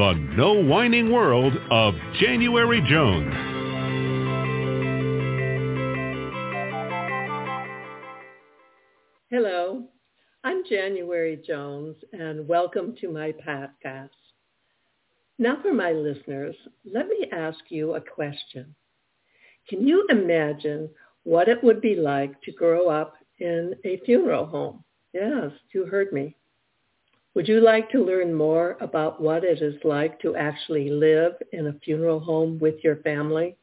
the no whining world of January Jones. Hello, I'm January Jones and welcome to my podcast. Now for my listeners, let me ask you a question. Can you imagine what it would be like to grow up in a funeral home? Yes, you heard me. Would you like to learn more about what it is like to actually live in a funeral home with your family?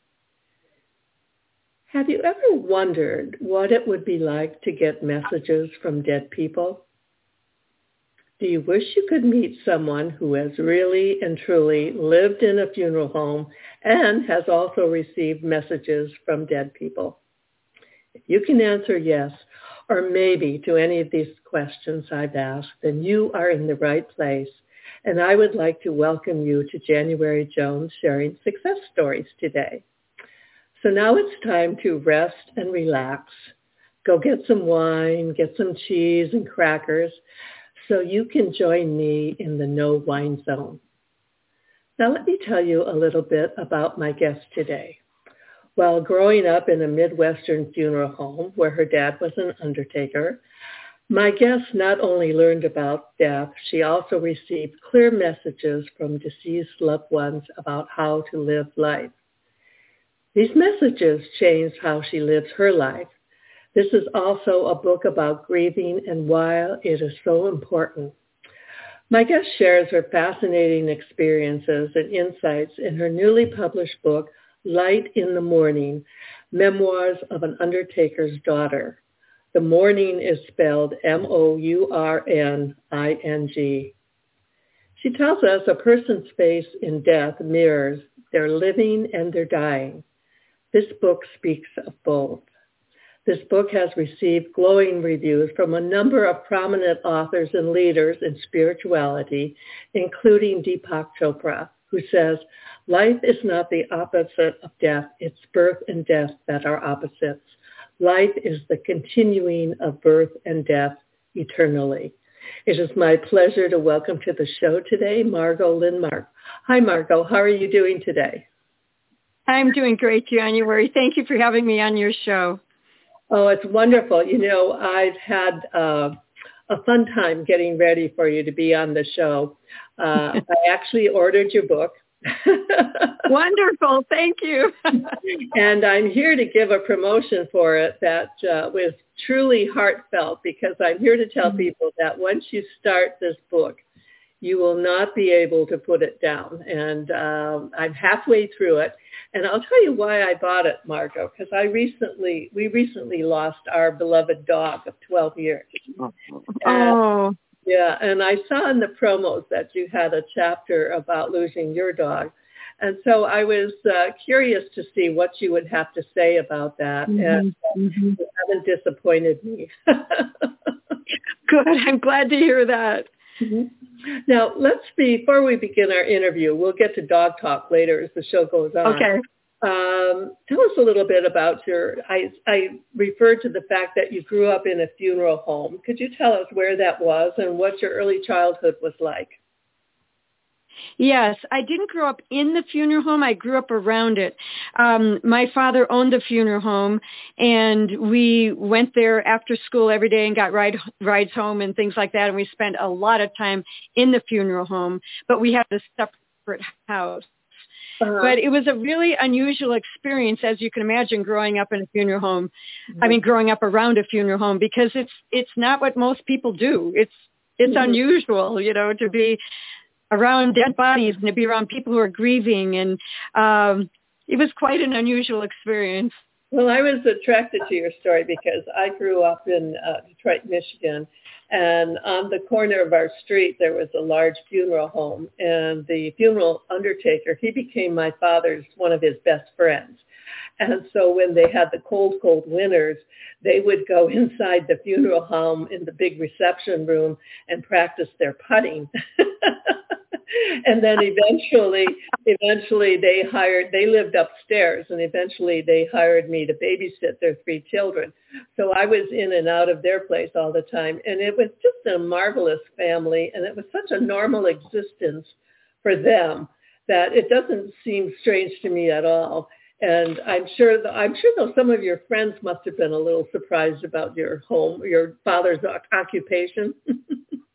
Have you ever wondered what it would be like to get messages from dead people? Do you wish you could meet someone who has really and truly lived in a funeral home and has also received messages from dead people? If you can answer yes, or maybe to any of these questions I've asked, then you are in the right place. And I would like to welcome you to January Jones sharing success stories today. So now it's time to rest and relax. Go get some wine, get some cheese and crackers so you can join me in the no wine zone. Now let me tell you a little bit about my guest today. Well, growing up in a Midwestern funeral home where her dad was an undertaker, my guest not only learned about death, she also received clear messages from deceased loved ones about how to live life. These messages changed how she lives her life. This is also a book about grieving and why it is so important. My guest shares her fascinating experiences and insights in her newly published book, Light in the Mourning, Memoirs of an Undertaker's Daughter. The morning is spelled M-O-U-R-N-I-N-G. She tells us a person's face in death mirrors their living and their dying. This book speaks of both. This book has received glowing reviews from a number of prominent authors and leaders in spirituality, including Deepak Chopra, who says, life is not the opposite of death. It's birth and death that are opposites. Life is the continuing of birth and death eternally. It is my pleasure to welcome to the show today Margot Lindmark. Hi, Margot. How are you doing today? I'm doing great, January. Thank you for having me on your show. Oh, it's wonderful. You know, I've had uh, a fun time getting ready for you to be on the show. Uh, I actually ordered your book. Wonderful. Thank you. and I'm here to give a promotion for it that uh, was truly heartfelt because I'm here to tell mm-hmm. people that once you start this book, you will not be able to put it down. And um, I'm halfway through it. And I'll tell you why I bought it, Margot, because I recently, we recently lost our beloved dog of 12 years. Oh. Yeah, and I saw in the promos that you had a chapter about losing your dog. And so I was uh, curious to see what you would have to say about that. Mm-hmm. And uh, mm-hmm. you haven't disappointed me. Good. I'm glad to hear that. Mm-hmm. Now, let's before we begin our interview, we'll get to dog talk later as the show goes on. Okay. Um, tell us a little bit about your. I, I referred to the fact that you grew up in a funeral home. Could you tell us where that was and what your early childhood was like? Yes, I didn't grow up in the funeral home. I grew up around it. Um, my father owned the funeral home, and we went there after school every day and got ride, rides home and things like that. And we spent a lot of time in the funeral home, but we had a separate house. Uh-huh. But it was a really unusual experience, as you can imagine, growing up in a funeral home. Mm-hmm. I mean, growing up around a funeral home because it's it's not what most people do. It's it's mm-hmm. unusual, you know, to be around dead bodies and to be around people who are grieving. And um, it was quite an unusual experience. Well, I was attracted to your story because I grew up in uh, Detroit, Michigan, and on the corner of our street there was a large funeral home, and the funeral undertaker he became my father's one of his best friends. And so when they had the cold, cold winters, they would go inside the funeral home in the big reception room and practice their putting. and then eventually, eventually they hired, they lived upstairs and eventually they hired me to babysit their three children. So I was in and out of their place all the time. And it was just a marvelous family and it was such a normal existence for them that it doesn't seem strange to me at all. And I'm sure, that, I'm sure though some of your friends must have been a little surprised about your home, your father's occupation.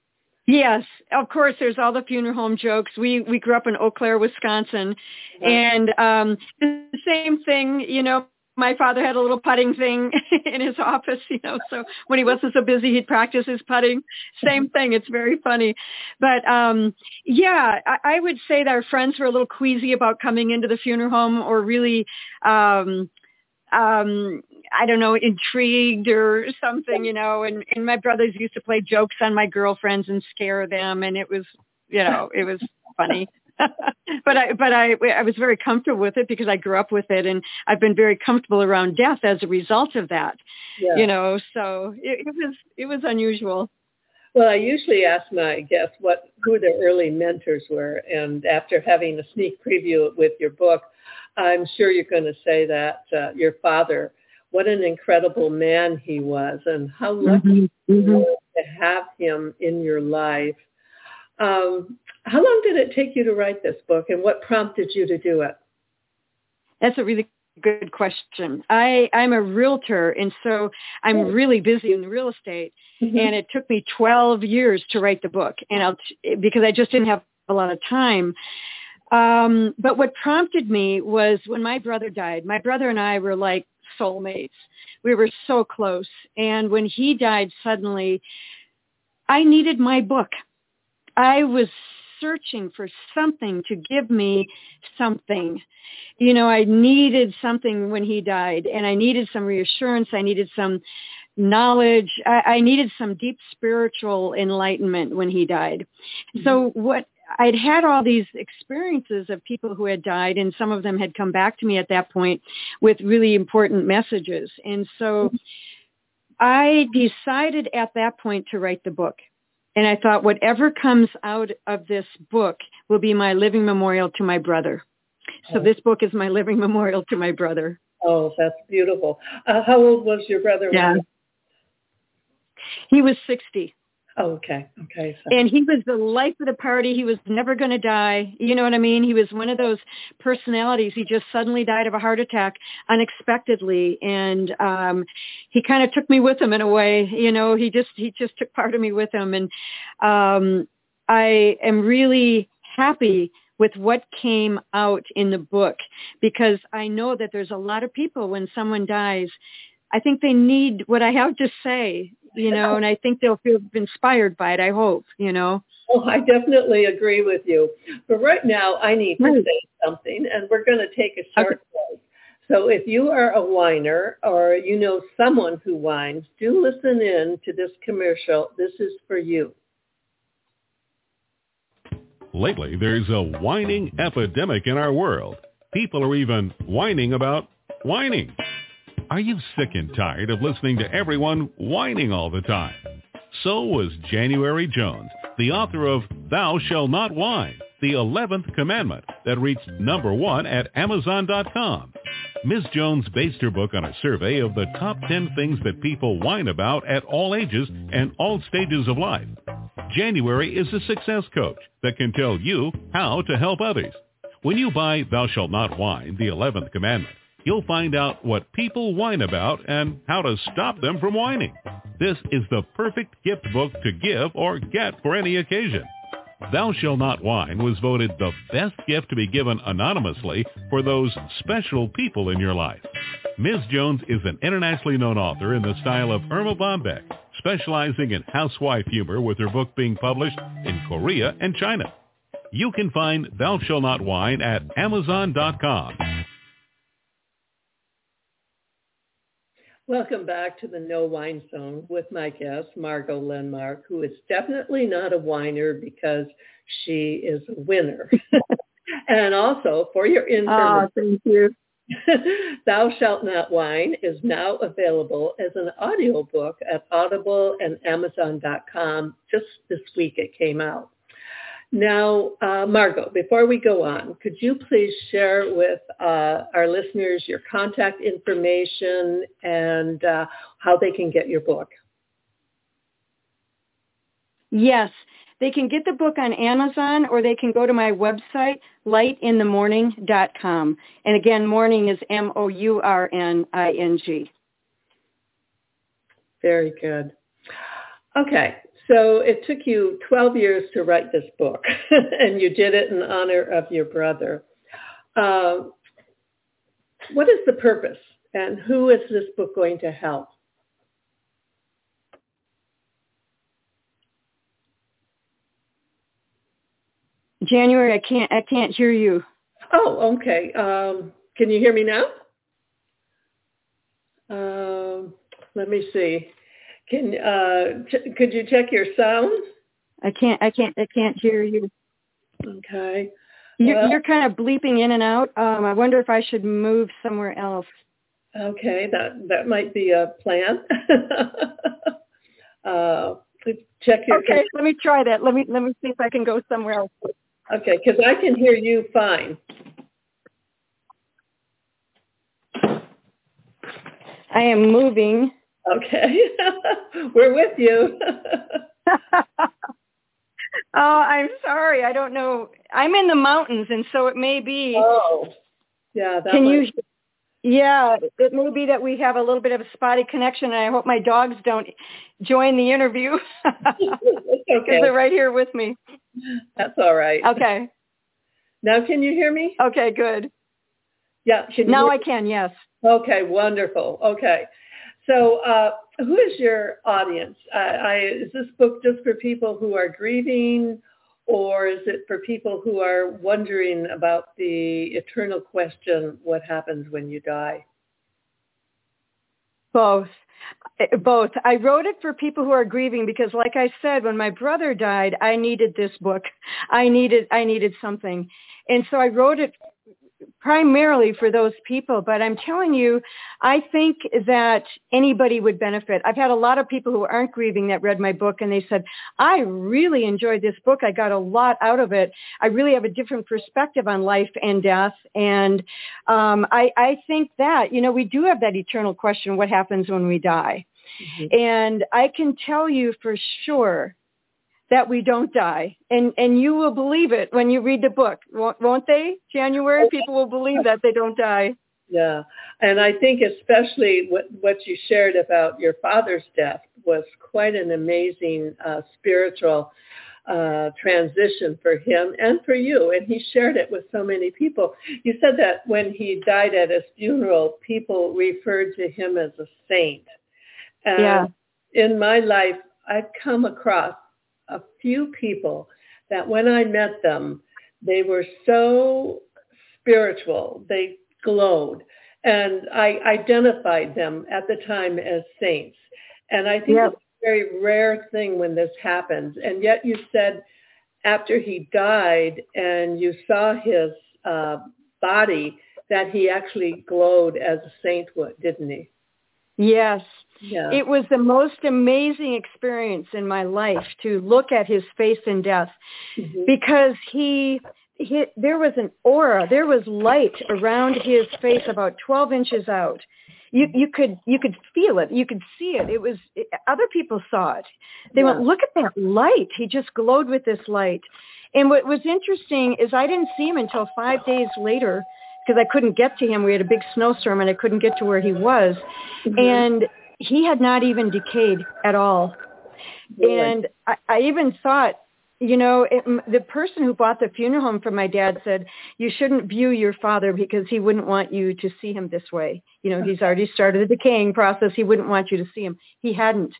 Yes, of course. There's all the funeral home jokes. We we grew up in Eau Claire, Wisconsin, and um, the same thing. You know, my father had a little putting thing in his office. You know, so when he wasn't so busy, he'd practice his putting. Same thing. It's very funny, but um, yeah, I, I would say that our friends were a little queasy about coming into the funeral home, or really. Um, um I don't know, intrigued or something, you know, and, and my brothers used to play jokes on my girlfriends and scare them and it was, you know, it was funny. but I but I I was very comfortable with it because I grew up with it and I've been very comfortable around death as a result of that. Yeah. You know, so it, it was it was unusual. Well, I usually ask my guests what who their early mentors were, and after having a sneak preview with your book, I'm sure you're going to say that uh, your father what an incredible man he was and how lucky mm-hmm. you were to have him in your life. Um, how long did it take you to write this book and what prompted you to do it? That's a really good question. I, I'm a realtor and so I'm really busy in the real estate mm-hmm. and it took me 12 years to write the book and I'll, because I just didn't have a lot of time. Um, but what prompted me was when my brother died. My brother and I were like soulmates. We were so close. And when he died suddenly, I needed my book. I was searching for something to give me something. You know, I needed something when he died and I needed some reassurance. I needed some knowledge. I, I needed some deep spiritual enlightenment when he died. Mm-hmm. So what I'd had all these experiences of people who had died and some of them had come back to me at that point with really important messages. And so I decided at that point to write the book. And I thought whatever comes out of this book will be my living memorial to my brother. So this book is my living memorial to my brother. Oh, that's beautiful. Uh, how old was your brother? Yeah. He was 60. Oh, okay. Okay. So. And he was the life of the party. He was never going to die. You know what I mean? He was one of those personalities. He just suddenly died of a heart attack unexpectedly. And um he kind of took me with him in a way. You know, he just he just took part of me with him. And um I am really happy with what came out in the book because I know that there's a lot of people when someone dies I think they need what I have to say, you know, and I think they'll feel inspired by it. I hope, you know. Well, I definitely agree with you. But right now, I need to say something, and we're going to take a short okay. break. So if you are a whiner or you know someone who whines, do listen in to this commercial. This is for you. Lately, there's a whining epidemic in our world. People are even whining about whining. Are you sick and tired of listening to everyone whining all the time? So was January Jones, the author of Thou Shall Not Whine, the 11th commandment that reached number one at Amazon.com. Ms. Jones based her book on a survey of the top 10 things that people whine about at all ages and all stages of life. January is a success coach that can tell you how to help others. When you buy Thou Shalt Not Whine, the 11th commandment, you'll find out what people whine about and how to stop them from whining. This is the perfect gift book to give or get for any occasion. Thou Shall Not Whine was voted the best gift to be given anonymously for those special people in your life. Ms. Jones is an internationally known author in the style of Erma Bombeck, specializing in housewife humor with her book being published in Korea and China. You can find Thou Shall Not Whine at Amazon.com. Welcome back to the No Wine Zone with my guest, Margot Lindmark, who is definitely not a whiner because she is a winner. and also, for your information, ah, thank you. Thou Shalt Not Whine is now available as an audiobook at Audible and Amazon.com. Just this week it came out. Now, uh, Margot, before we go on, could you please share with uh, our listeners your contact information and uh, how they can get your book? Yes, they can get the book on Amazon or they can go to my website, lightinthemorning.com. And again, morning is M-O-U-R-N-I-N-G. Very good. Okay, so it took you 12 years to write this book, and you did it in honor of your brother. Uh, what is the purpose, and who is this book going to help? January, I can't, I can't hear you. Oh, okay. Um, can you hear me now? Um, let me see. Can uh, ch- could you check your sound? I can't, I can't, I can't hear you. Okay. You're, Well- you're kind of bleeping in and out. Um, I wonder if I should move somewhere else. Okay, that that might be a plan. uh, check your Okay, let me try that. Let me, let me see if I can go somewhere else. Okay, because I can hear you fine. I am moving. Okay, we're with you. oh, I'm sorry. I don't know. I'm in the mountains, and so it may be. oh, yeah. That Can you? Yeah, it may be that we have a little bit of a spotty connection, and I hope my dogs don't join the interview because okay. they're right here with me. That's all right. Okay. Now, can you hear me? Okay. Good. Yeah. Now I can. Yes. Okay, wonderful. Okay. So uh, who is your audience? I, I, is this book just for people who are grieving or is it for people who are wondering about the eternal question, what happens when you die? Both. Uh, Both. I wrote it for people who are grieving because like I said, when my brother died, I needed this book. I needed, I needed something. And so I wrote it primarily for those people. But I'm telling you, I think that anybody would benefit. I've had a lot of people who aren't grieving that read my book and they said, I really enjoyed this book. I got a lot out of it. I really have a different perspective on life and death. And um, I, I think that, you know, we do have that eternal question, what happens when we die? And I can tell you for sure that we don't die. And and you will believe it when you read the book, won't, won't they? January, people will believe that they don't die. Yeah, and I think especially what, what you shared about your father's death was quite an amazing uh, spiritual uh, transition for him and for you. And he shared it with so many people. You said that when he died at his funeral, people referred to him as a saint. And Yeah. in my life, I've come across a few people that when I met them, they were so spiritual. They glowed. And I identified them at the time as saints. And I think it's a very rare thing when this happens. And yet you said after he died and you saw his uh, body that he actually glowed as a saint would, didn't he? Yes. Yeah. It was the most amazing experience in my life to look at his face in death mm-hmm. because he, he, there was an aura, there was light around his face about 12 inches out. You, you could you could feel it you could see it it was it, other people saw it they yeah. went look at that light he just glowed with this light and what was interesting is I didn't see him until five days later because I couldn't get to him. We had a big snowstorm and I couldn't get to where he was. Mm-hmm. And he had not even decayed at all. Really? And I, I even thought, you know, it, the person who bought the funeral home for my dad said, you shouldn't view your father because he wouldn't want you to see him this way. You know, he's already started the decaying process. He wouldn't want you to see him. He hadn't.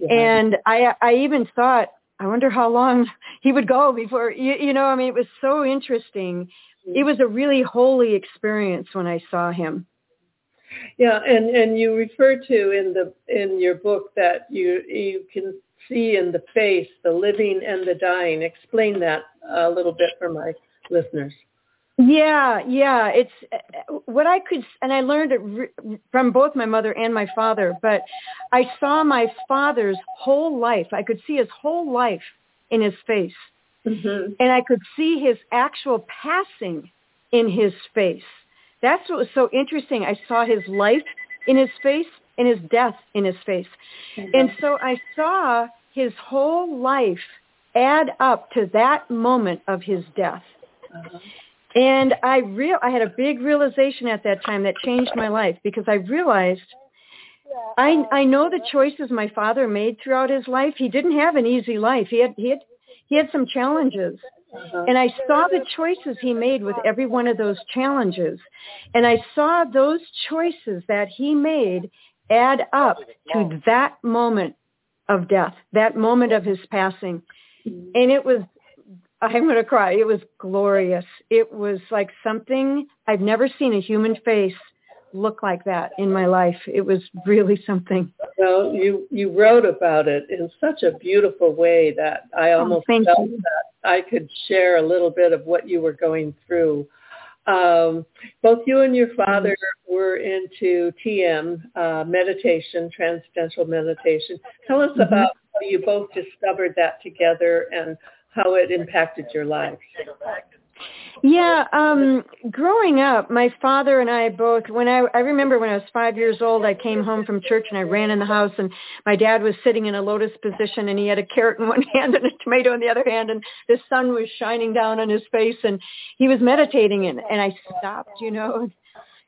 Yeah. And I, I even thought, I wonder how long he would go before, you, you know, I mean, it was so interesting it mm. was a really holy experience when I saw him. Yeah, and and you refer to in the in your book that you you can see in the face the living and the dying. Explain that a little bit for my listeners. Yeah, yeah, it's what I could, and I learned it from both my mother and my father. But I saw my father's whole life. I could see his whole life in his face. Mm-hmm. And I could see his actual passing in his face. That's what was so interesting. I saw his life in his face and his death in his face. Mm-hmm. And so I saw his whole life add up to that moment of his death. Uh-huh. And I real I had a big realization at that time that changed my life because I realized I I know the choices my father made throughout his life. He didn't have an easy life. He had he had he had some challenges. Uh-huh. And I saw the choices he made with every one of those challenges. And I saw those choices that he made add up to that moment of death, that moment of his passing. And it was, I'm going to cry. It was glorious. It was like something I've never seen a human face look like that in my life. It was really something. Well, you you wrote about it in such a beautiful way that I oh, almost oh, felt you. that I could share a little bit of what you were going through. Um, both you and your father were into TM uh, meditation, transcendental meditation. Tell us mm-hmm. about how you both discovered that together and how it impacted your life. Yeah, um, growing up, my father and I both, when I, I remember when I was five years old, I came home from church and I ran in the house and my dad was sitting in a lotus position and he had a carrot in one hand and a tomato in the other hand and the sun was shining down on his face and he was meditating and, and I stopped, you know,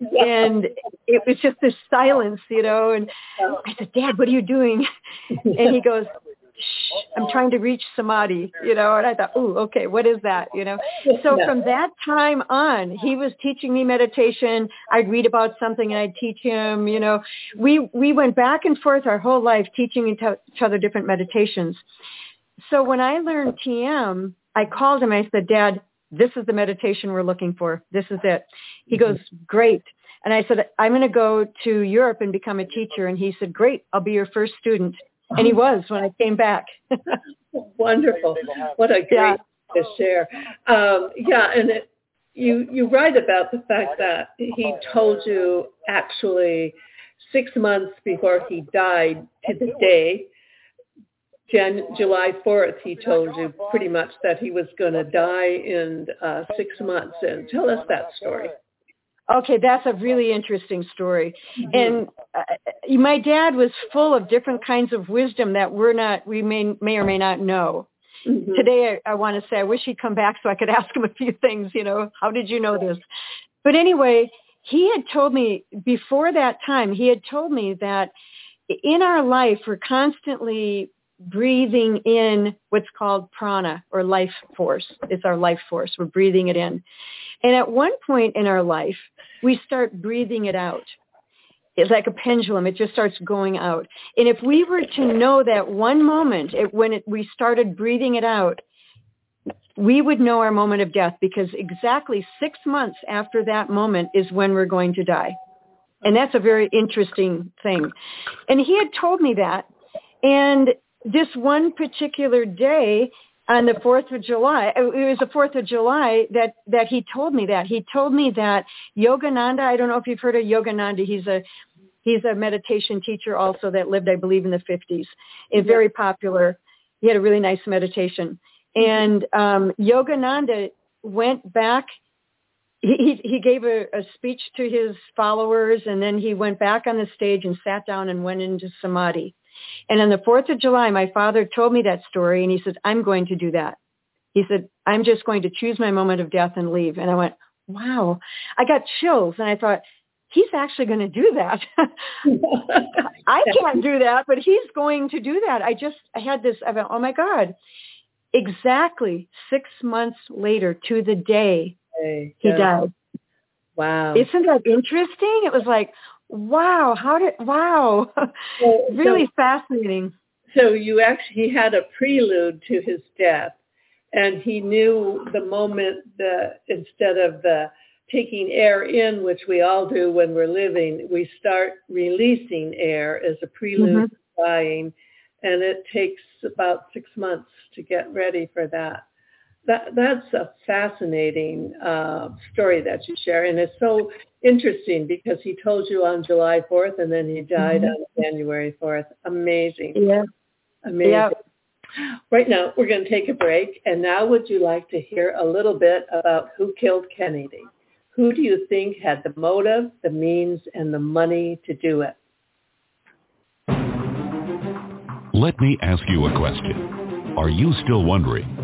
and it was just this silence, you know, and I said, Dad, what are you doing? And he goes, I'm trying to reach samadhi, you know, and I thought, oh, okay, what is that, you know? So from that time on, he was teaching me meditation. I'd read about something and I'd teach him, you know. We we went back and forth our whole life teaching each other different meditations. So when I learned TM, I called him. I said, Dad, this is the meditation we're looking for. This is it. He mm-hmm. goes, great. And I said, I'm going to go to Europe and become a teacher. And he said, great, I'll be your first student and he was when I came back. Wonderful. What a great yeah. to share. Um, yeah, and it, you you write about the fact that he told you actually six months before he died to the day, Jan- July 4th, he told you pretty much that he was going to die in uh, six months. And tell us that story. Okay, that's a really interesting story. Mm-hmm. And uh, my dad was full of different kinds of wisdom that we're not, we may, may or may not know. Mm-hmm. Today, I, I want to say I wish he'd come back so I could ask him a few things. You know, how did you know this? But anyway, he had told me before that time. He had told me that in our life, we're constantly breathing in what's called prana or life force. It's our life force. We're breathing it in. And at one point in our life, we start breathing it out. It's like a pendulum. It just starts going out. And if we were to know that one moment it, when it, we started breathing it out, we would know our moment of death because exactly six months after that moment is when we're going to die. And that's a very interesting thing. And he had told me that. And this one particular day on the 4th of July, it was the 4th of July that, that he told me that. He told me that Yogananda, I don't know if you've heard of Yogananda, he's a, He's a meditation teacher also that lived, I believe, in the 50s. A very popular. He had a really nice meditation. And um, Yogananda went back. He, he gave a, a speech to his followers, and then he went back on the stage and sat down and went into samadhi. And on the 4th of July, my father told me that story, and he said, I'm going to do that. He said, I'm just going to choose my moment of death and leave. And I went, wow. I got chills, and I thought, he's actually going to do that. I can't do that, but he's going to do that. I just I had this, I went, oh my God. Exactly six months later to the day Hey, he yeah. died. Wow. Isn't that interesting? It was like, wow, how did, wow. So- really fascinating. So you actually, he had a prelude to his death and he knew the moment that instead of the taking air in, which we all do when we're living, we start releasing air as a prelude mm-hmm. to dying. And it takes about six months to get ready for that. That, that's a fascinating uh, story that you share. And it's so interesting because he told you on July 4th and then he died Mhm. on January 4th. Amazing. Yeah. Amazing. Yeah. Right now, we're going to take a break. And now would you like to hear a little bit about who killed Kennedy? Who do you think had the motive, the means, and the money to do it? Let me ask you a question. Are you still wondering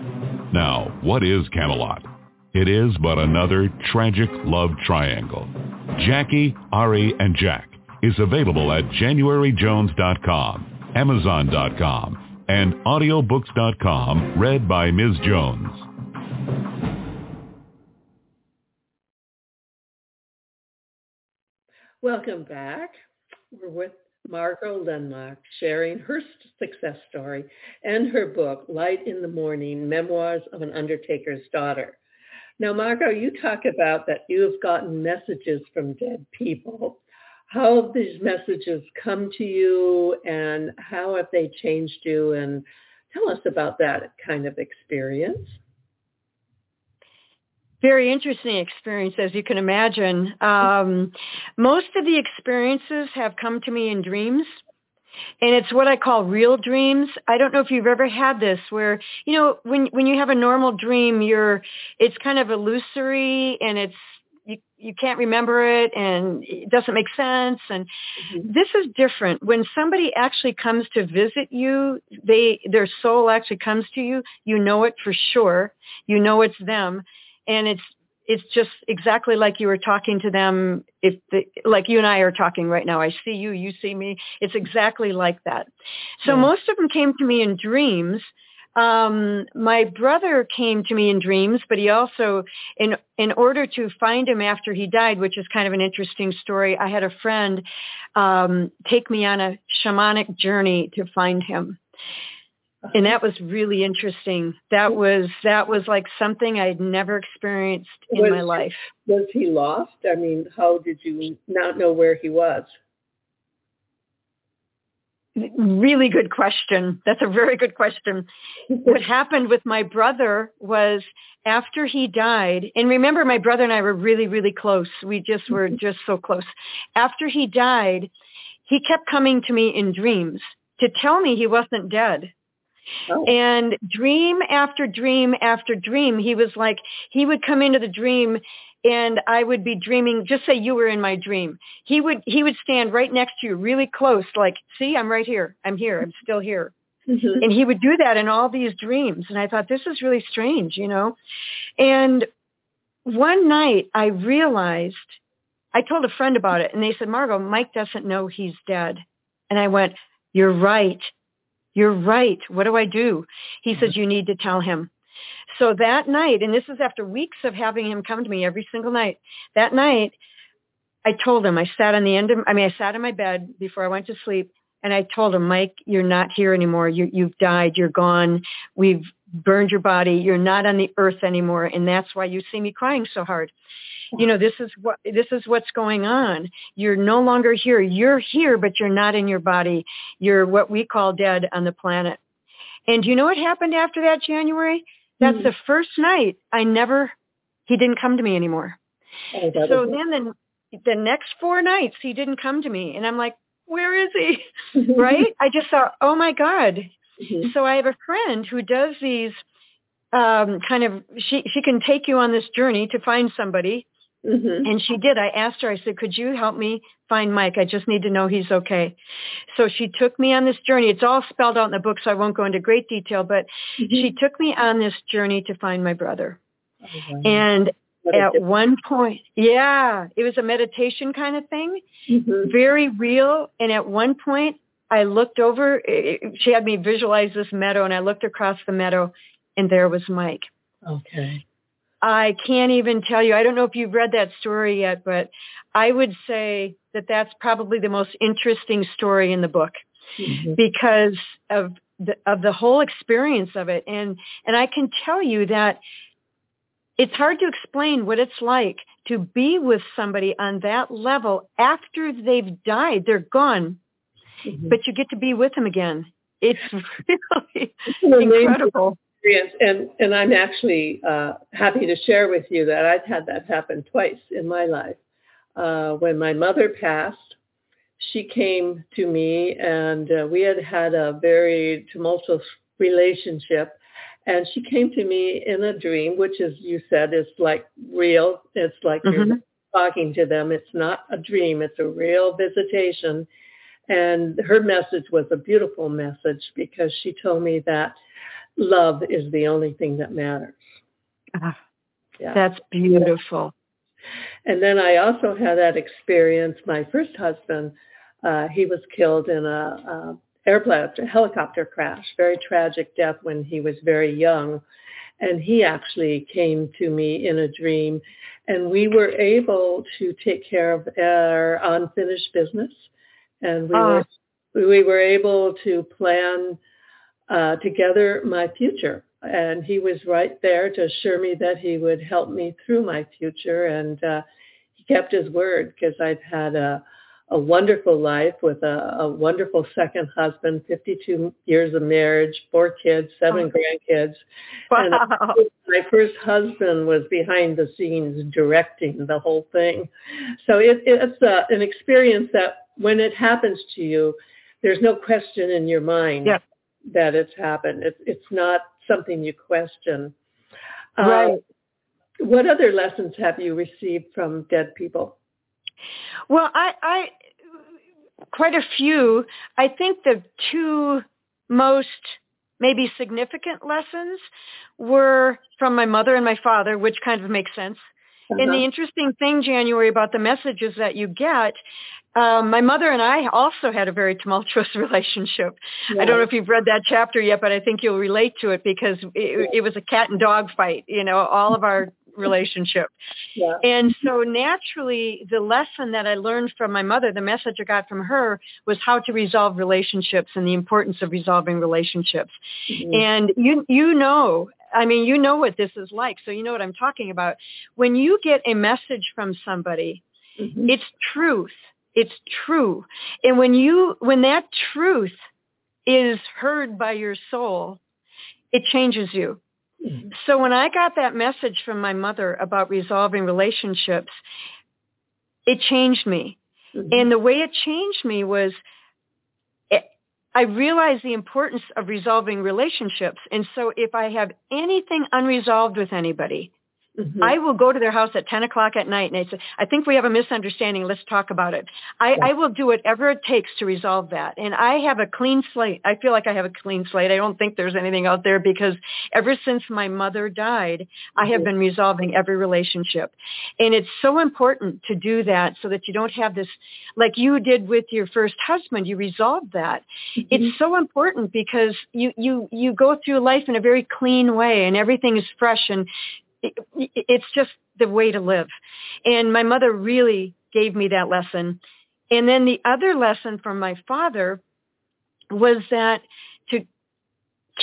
Now, what is Camelot? It is but another tragic love triangle. Jackie, Ari, and Jack is available at januaryjones.com, amazon.com, and audiobooks.com, read by Ms. Jones. Welcome back. We're with Margot Lindmark sharing her success story and her book, Light in the Mourning, Memoirs of an Undertaker's Daughter. Now, Margot, you talk about that you have gotten messages from dead people. How have these messages come to you and how have they changed you? And tell us about that kind of experience. Very interesting experience, as you can imagine. Um, most of the experiences have come to me in dreams. And it's what I call real dreams. I don't know if you've ever had this where, you know, when when you have a normal dream, you're it's kind of illusory and it's you you can't remember it and it doesn't make sense and Mhm. this is different. When somebody actually comes to visit you, they their soul actually comes to you, you know it for sure. You know it's them and it's it's just exactly like you were talking to them if the, like you and I are talking right now. I see you, you see me. It's exactly like that. So Yeah. most of them came to me in dreams. Um, my brother came to me in dreams, but he also, in in order to find him after he died, which is kind of an interesting story, I had a friend um, take me on a shamanic journey to find him and that was really interesting. That was that was like something i'd never experienced in Was- my life. Was he lost? I mean, how did you not know where he was? really good question. That's a very good question. What happened with my brother was after he died and remember my brother and i were really really close. We just were just so close. After he died he kept coming to me in dreams to tell me he wasn't dead Oh. And dream after dream after dream, he was like, he would come into the dream and I would be dreaming, just say you were in my dream. He would, he would stand right next to you really close, like, see, I'm right here. I'm here. I'm still here. Mm-hmm. And he would do that in all these dreams. And I thought, this is really strange, you know? And one night I realized, I told a friend about it and they said, Margot, Mike doesn't know he's dead. And I went, you're right. You're right. What do I do? He mm-hmm. says, you need to tell him. So that night, and this is after weeks of having him come to me every single night, that night, I told him, I sat on the end of, I mean, I sat in my bed before I went to sleep and I told him, Mike, you're not here anymore. You, you've died. You're gone. We've burned your body. You're not on the earth anymore. And that's why you see me crying so hard. You know, this is what, this is what's going on. You're no longer here. You're here, but you're not in your body. You're what we call dead on the planet. And you know what happened after that January? That's mm-hmm. the first night I never, he didn't come to me anymore. Oh, so then the, the next four nights he didn't come to me. And I'm like, where is he? right? I just thought, oh my God. Mm-hmm. So I have a friend who does these um, kind of, she, she can take you on this journey to find somebody. Mm-hmm. And she did. I asked her, I said, could you help me find Mike? I just need to know he's okay. So she took me on this journey. It's all spelled out in the book, so I won't go into great detail, but mm-hmm. she took me on this journey to find my brother. Oh, And at one point, yeah, it was a meditation kind of thing, mm-hmm. very real. And at one point, I looked over. She had me visualize this meadow, and I looked across the meadow, and there was Mike. Okay. I can't even tell you. I don't know if you've read that story yet, but I would say that that's probably the most interesting story in the book mm-hmm. because of the, of the whole experience of it. And and I can tell you that it's hard to explain what it's like to be with somebody on that level after they've died. They're gone, mm-hmm. but you get to be with them again. It's really incredible. Experience. And, and I'm actually uh, happy to share with you that I've had that happen twice in my life. Uh, when my mother passed, she came to me and uh, we had had a very tumultuous relationship and she came to me in a dream, which as you said is like real. It's like mm-hmm. you're talking to them. It's not a dream. It's a real visitation. And her message was a beautiful message because she told me that love is the only thing that matters. Ah, yeah. That's beautiful. And then I also had that experience. My first husband, uh, he was killed in a, a airplane, a helicopter crash, very tragic death when he was very young. And he actually came to me in a dream. And we were able to take care of our unfinished business. And we were we were able to plan uh, together my future. And he was right there to assure me that he would help me through my future. And uh, he kept his word because I've had a a wonderful life with a, a wonderful second husband, 52 years of marriage, four kids, seven oh. grandkids. Wow. And my first husband was behind the scenes directing the whole thing. So it, it's a, an experience that when it happens to you, there's no question in your mind that it's happened. It's, it's not something you question. Right. Uh, what other lessons have you received from dead people? Well, I, I quite a few. I think the two most maybe significant lessons were from my mother and my father, which kind of makes sense. Uh-huh. And the uh-huh. interesting thing, January, about the messages that you get, um, my mother and I also had a very tumultuous relationship. Yeah. I don't know if you've read that chapter yet, but I think you'll relate to it because it, it was a cat and dog fight. You know, all of our relationship. Yeah. And so naturally, the lesson that I learned from my mother, the message I got from her was how to resolve relationships and the importance of resolving relationships. Mm-hmm. And you, you know, I mean, you know what this is like, so you know what I'm talking about. When you get a message from somebody, mm-hmm. it's truth. It's true. And when you, when that truth is heard by your soul, it changes you. So when I got that message from my mother about resolving relationships, it changed me. Mm-hmm. And the way it changed me was it, I realized the importance of resolving relationships. And so if I have anything unresolved with anybody, Mm-hmm. I will go to their house at 10 o'clock at night and I say, I think we have a misunderstanding. Let's talk about it. I, yeah. I will do whatever it takes to resolve that. And I have a clean slate. I feel like I have a clean slate. I don't think there's anything out there because ever since my mother died, I have mm-hmm. been resolving every relationship. And it's so important to do that so that you don't have this, like you did with your first husband, you resolved that. Mm-hmm. It's so important because you, you, you go through life in a very clean way and everything is fresh and it's just the way to live. And my mother really gave me that lesson. And then the other lesson from my father was that to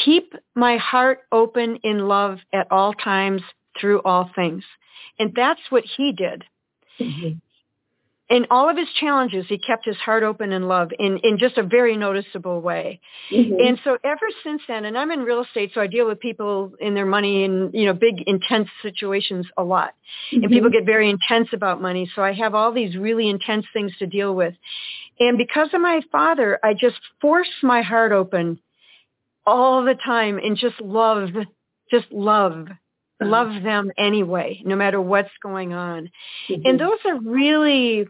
keep my heart open in love at all times through all things. And that's what he did. Mm-hmm in all of his challenges, he kept his heart open in love in, in just a very noticeable way. Mm-hmm. And so ever since then, and I'm in real estate, so I deal with people in their money and, you know, big intense situations a lot. Mm-hmm. And people get very intense about money. So I have all these really intense things to deal with. And because of my father, I just force my heart open all the time and just love, just love uh-huh. love them anyway, no matter what's going on. Mm-hmm. And those are really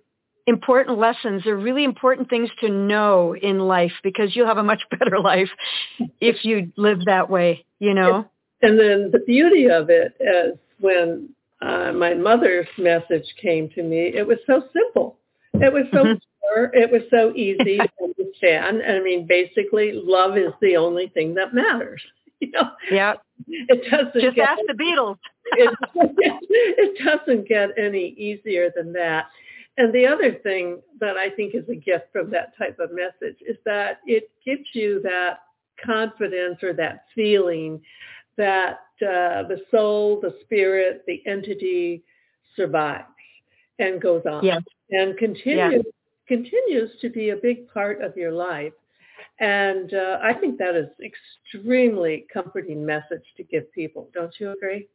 important lessons. They're really important things to know in life because you'll have a much better life if you live that way, you know? And then the beauty of it is when uh, my mother's message came to me, it was so simple. It was so mm-hmm. It was so easy to understand. I mean, basically, love is the only thing that matters. You know? Yeah. It doesn't just get, ask the Beatles. it, it doesn't get any easier than that. And the other thing that I think is a gift from that type of message is that it gives you that confidence or that feeling that uh, the soul, the spirit, the entity survives and goes on yes. and continues yes. continues to be a big part of your life. And uh, I think that is extremely comforting message to give people. Don't you agree?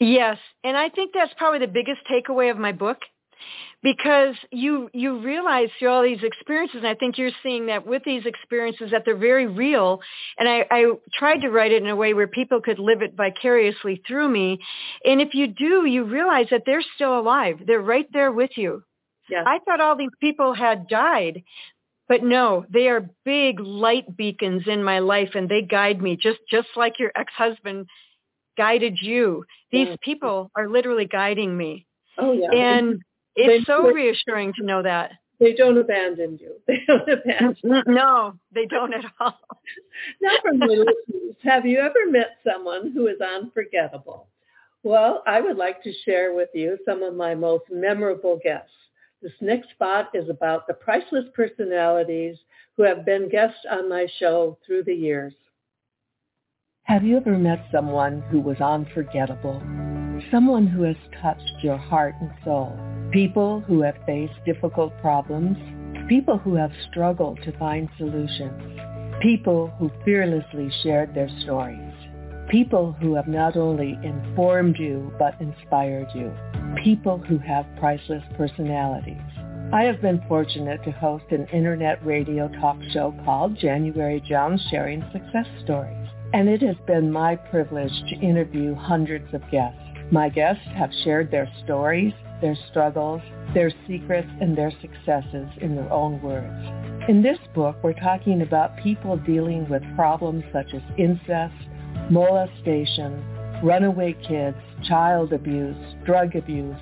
Yes, and I think that's probably the biggest takeaway of my book because you you realize through all these experiences, and I think you're seeing that with these experiences that they're very real. And I, I tried to write it in a way where people could live it vicariously through me. And if you do, you realize that they're still alive. They're right there with you. Yeah. I thought all these people had died, but no, they are big light beacons in my life, and they guide me just just like your ex-husband guided you. These yeah. people are literally guiding me. Oh yeah. And it's they, so reassuring to know that. They don't abandon you. They don't abandon you. No, they don't at all. now from the listeners, have you ever met someone who is unforgettable? Well, I would like to share with you some of my most memorable guests. This next spot is about the priceless personalities who have been guests on my show through the years. Have you ever met someone who was unforgettable? Someone who has touched your heart and soul? People who have faced difficult problems, people who have struggled to find solutions, people who fearlessly shared their stories, people who have not only informed you but inspired you, people who have priceless personalities. I have been fortunate to host an internet radio talk show called January Jones Sharing Success Stories, and it has been my privilege to interview hundreds of guests. My guests have shared their stories, their struggles, their secrets, and their successes in their own words. In this book, we're talking about people dealing with problems such as incest, molestation, runaway kids, child abuse, drug abuse,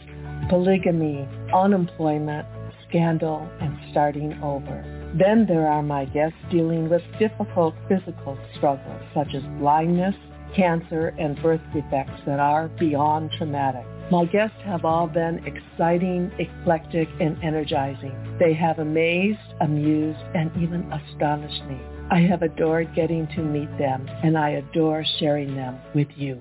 polygamy, unemployment, scandal, and starting over. Then there are my guests dealing with difficult physical struggles such as blindness, cancer, and birth defects that are beyond traumatic. My guests have all been exciting, eclectic, and energizing. They have amazed, amused, and even astonished me. I have adored getting to meet them, and I adore sharing them with you.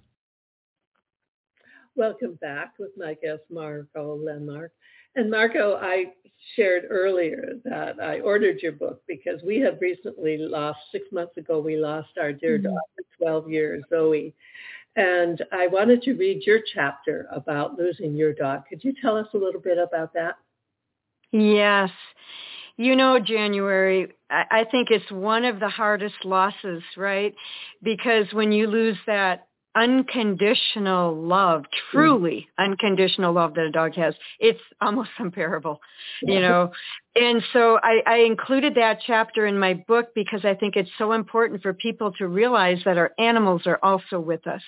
Welcome back with my guest, Margot Lindmark. And Marco, I shared earlier that I ordered your book because we have recently lost, six months ago, we lost our dear mm-hmm. daughter, 12 years, Zoe. And I wanted to read your chapter about losing your dog. Could you tell us a little bit about that? Yes. You know, January, I think it's one of the hardest losses, right? Because when you lose that unconditional love, truly mm. unconditional love that a dog has, it's almost unbearable, you know. And so I, I included that chapter in my book because I think it's so important for people to realize that our animals are also with us.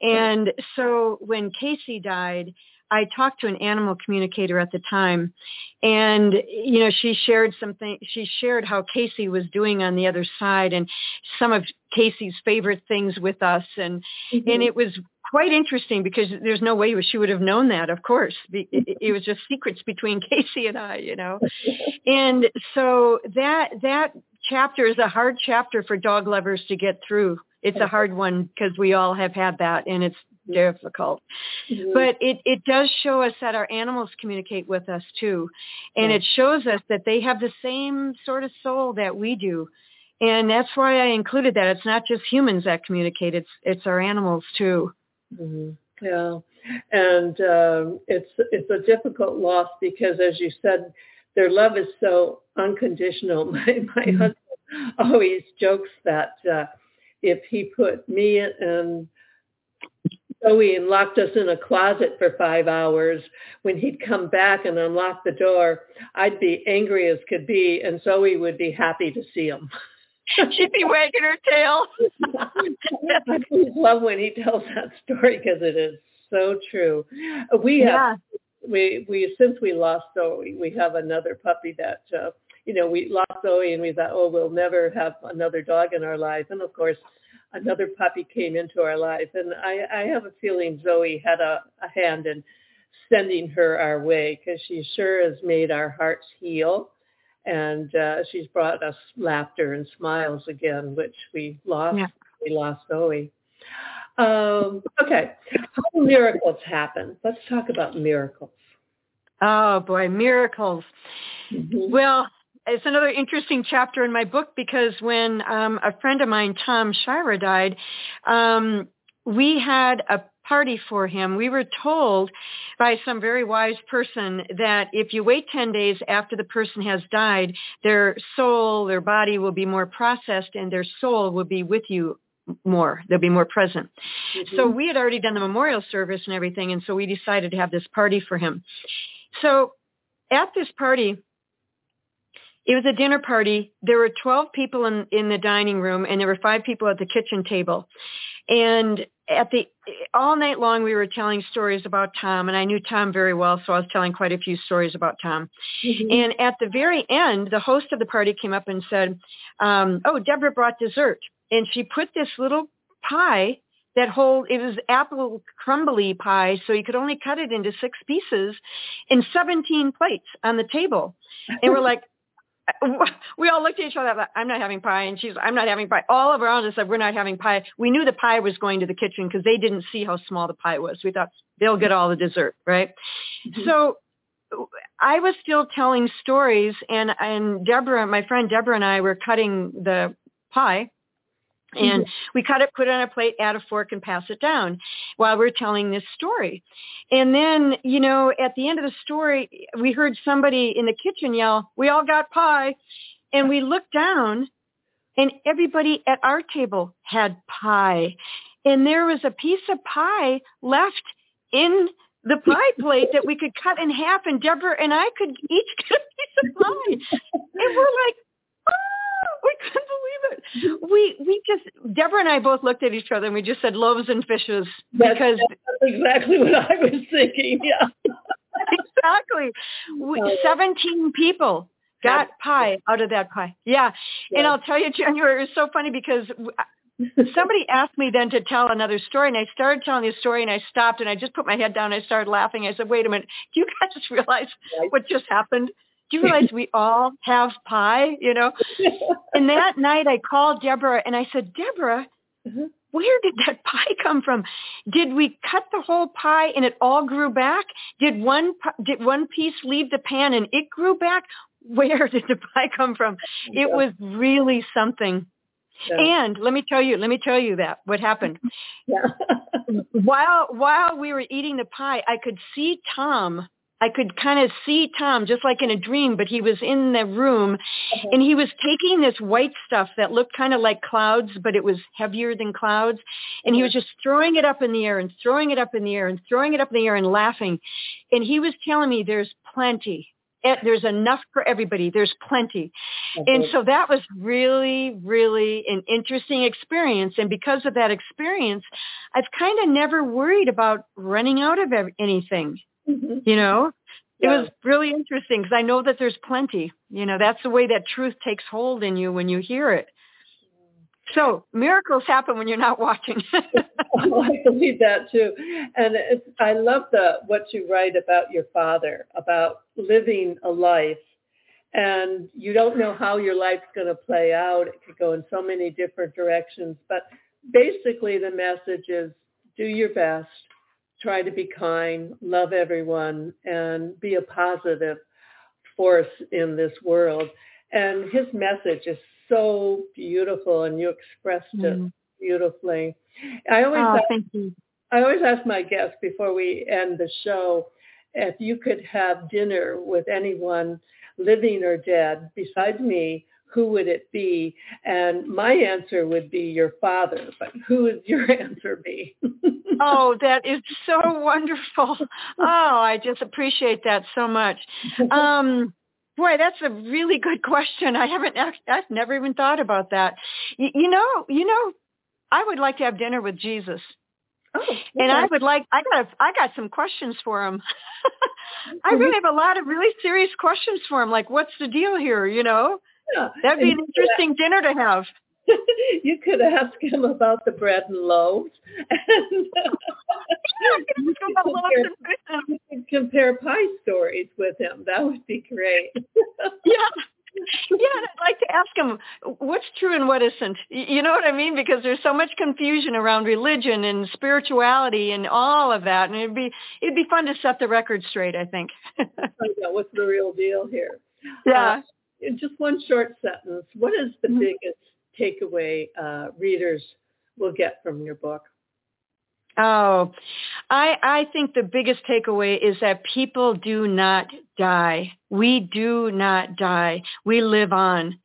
And so when Casey died, I talked to an animal communicator at the time and you know she shared something she shared how Casey was doing on the other side and some of Casey's favorite things with us and mm-hmm. and it was quite interesting because there's no way she would have known that of course. It, it was just secrets between Casey and I you know? And so that that chapter is a hard chapter for dog lovers to get through. It's a hard one because we all have had that and it's difficult. Mm-hmm. But it, it does show us that our animals communicate with us too. And it shows us that they have the same sort of soul that we do. And that's why I included that. It's not just humans that communicate. It's, it's our animals too. Mm-hmm. Yeah. And um, it's, it's a difficult loss because as you said, their love is so unconditional. My, my mm-hmm. husband always jokes that uh, if he put me and Zoe and locked us in a closet for five hours. When he'd come back and unlock the door, I'd be angry as could be, and Zoe would be happy to see him. She'd be wagging her tail. I love when he tells that story because it is so true. We have yeah. we we since we lost Zoe, we have another puppy that uh, you know we lost Zoe and we thought, oh, we'll never have another dog in our life, and of course another puppy came into our life. And I, I have a feeling Zoe had a, a hand in sending her our way because she sure has made our hearts heal. And uh, she's brought us laughter and smiles again, which we lost. Yeah. We lost Zoe. Um, okay, how miracles happen? Let's talk about miracles. Oh boy, miracles. Mm-hmm. Well, it's another interesting chapter in my book because when um, a friend of mine, Tom Shira, died, um, we had a party for him. We were told by some very wise person that if you wait 10 days after the person has died, their soul, their body will be more processed and their soul will be with you more. They'll be more present. Mm-hmm. So we had already done the memorial service and everything, and so we decided to have this party for him. So at this party, it was a dinner party. There were 12 people in, in the dining room and there were five people at the kitchen table. And at the, all night long we were telling stories about Tom and I knew Tom very well. So I was telling quite a few stories about Tom. Mm-hmm. And at the very end, the host of the party came up and said, um, oh, Deborah brought dessert. And she put this little pie that whole it was apple crumbly pie so you could only cut it into six pieces in 17 plates on the table and we're like we all looked at each other like, I'm not having pie. And she's, I'm not having pie. All of around us said, we're not having pie. We knew the pie was going to the kitchen because they didn't see how small the pie was. We thought they'll get all the dessert, right? Mm-hmm. So I was still telling stories and, and Deborah, my friend Deborah and I were cutting the pie and mm-hmm. we cut it, put it on a plate, add a fork and pass it down while we're telling this story. And then, you know, at the end of the story, we heard somebody in the kitchen yell, we all got pie. And we looked down and everybody at our table had pie. And there was a piece of pie left in the pie plate that we could cut in half and Deborah and I could each get a piece of pie. and we're like, oh, we couldn't believe it. We we just Deborah and I both looked at each other and we just said loaves and fishes because that's exactly what I was thinking. Yeah. exactly. We, Oh. Seventeen people got pie out of that pie. Yeah. And I'll tell you, January, it was so funny because somebody asked me then to tell another story, and I started telling the story, and I stopped, and I just put my head down, and I started laughing. I said, "Wait a minute, do you guys realize what just happened? Do you realize we all have pie? You know?" And that night, I called Deborah, and I said, "Deborah." Mhm. Where did that pie come from? Did we cut the whole pie and it all grew back? Did one did one piece leave the pan and it grew back? Where did the pie come from? It was really something. Yeah. And let me tell you, let me tell you that what happened. yeah. While while we were eating the pie, I could see Tom. I could kind of see Tom just like in a dream, but he was in the room and he was taking this white stuff that looked kind of like clouds, but it was heavier than clouds. And he was just throwing it up in the air and throwing it up in the air and throwing it up in the air and laughing. And he was telling me there's plenty. Eh, There's enough for everybody. There's plenty. And so that was really, really an interesting experience. And because of that experience, I've kind of never worried about running out of ev- anything, Mhm. you know? It Yeah. was really interesting because I know that there's plenty. You know, that's the way that truth takes hold in you when you hear it. So miracles happen when you're not watching. oh, I believe that too. And it's, I love the what you write about your father, about living a life. And you don't know how your life's going to play out. It could go in so many different directions. But basically the message is do your best, try to be kind, love everyone, and be a positive force in this world. And his message is so beautiful and you expressed it Mm. beautifully. I always oh, ask, thank you. I always ask my guests before we end the show if you could have dinner with anyone living or dead besides me, who would it be? And my answer would be your father, but who would your answer be? Oh, that is so wonderful. Oh, I just appreciate that so much. Um, boy, that's a really good question. I haven't, I've never even thought about that. You, you know, you know, I would like to have dinner with Jesus. oh, And I would like, I got, I got some questions for him. I really have a lot of really serious questions for him. Like, what's the deal here? You know, Yeah. that'd be an interesting dinner to have. you could ask him about the bread and loaves. And you could compare- you could compare pie stories with him. That would be great. yeah. Yeah, I'd like to ask him what's true and what isn't. You know what I mean? Because there's so much confusion around religion and spirituality and all of that, and it'd be it'd be fun to set the record straight. I think. What's the real deal here. yeah. Uh, in just one short sentence, what is the Mhm. biggest takeaway uh, readers will get from your book? Oh, I I think the biggest takeaway is that people do not die. We do not die. We live on.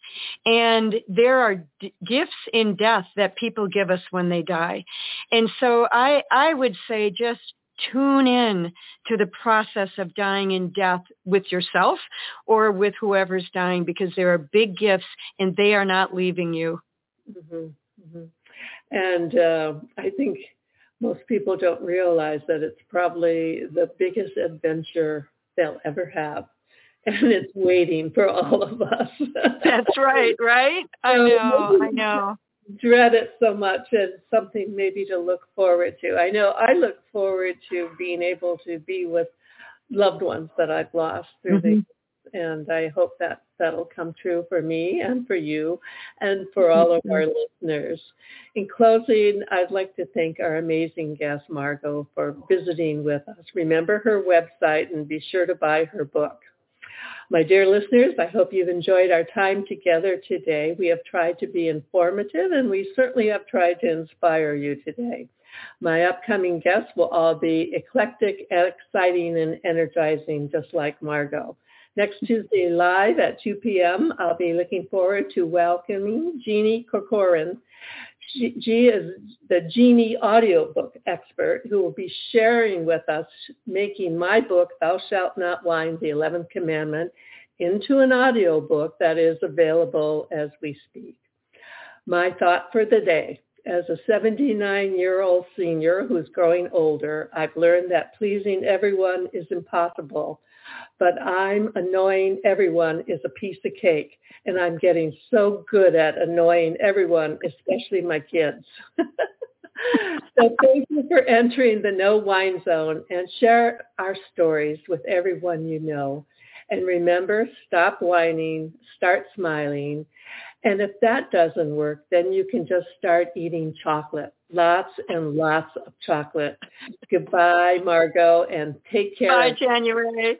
And there are d- gifts in death that people give us when they die. And so I I would say just tune in to the process of dying in death with yourself or with whoever's dying because there are big gifts and they are not leaving you. hmm hmm And uh, I think most people don't realize that it's probably the biggest adventure they'll ever have. And it's waiting for all of us. That's right, right? I know, I know. Dread it so much and something maybe to look forward to. I know I look forward to being able to be with loved ones that I've lost through the mm-hmm. and I hope that that'll come true for me and for you and for all of our listeners. In closing, I'd like to thank our amazing guest, Margot, for visiting with us. Remember her website and be sure to buy her book. My dear listeners, I hope you've enjoyed our time together today. We have tried to be informative and we certainly have tried to inspire you today. My upcoming guests will all be eclectic, exciting, and energizing, just like Margot. Next Tuesday live at 2 p.m., I'll be looking forward to welcoming Jeannie Corcoran. She, is the Genie audiobook expert who will be sharing with us making my book, Thou Shalt Not Whine, the 11th Commandment, into an audiobook that is available as we speak. My thought for the day. As a 79-year-old senior who's growing older, I've learned that pleasing everyone is impossible, but I'm annoying everyone is a piece of cake, and I'm getting so good at annoying everyone, especially my kids. so thank you for entering the No Whine Zone and share our stories with everyone you know. And remember, stop whining, start smiling. And if that doesn't work, then you can just start eating chocolate. Lots and lots of chocolate. Goodbye, Margot, and take care. Bye, January.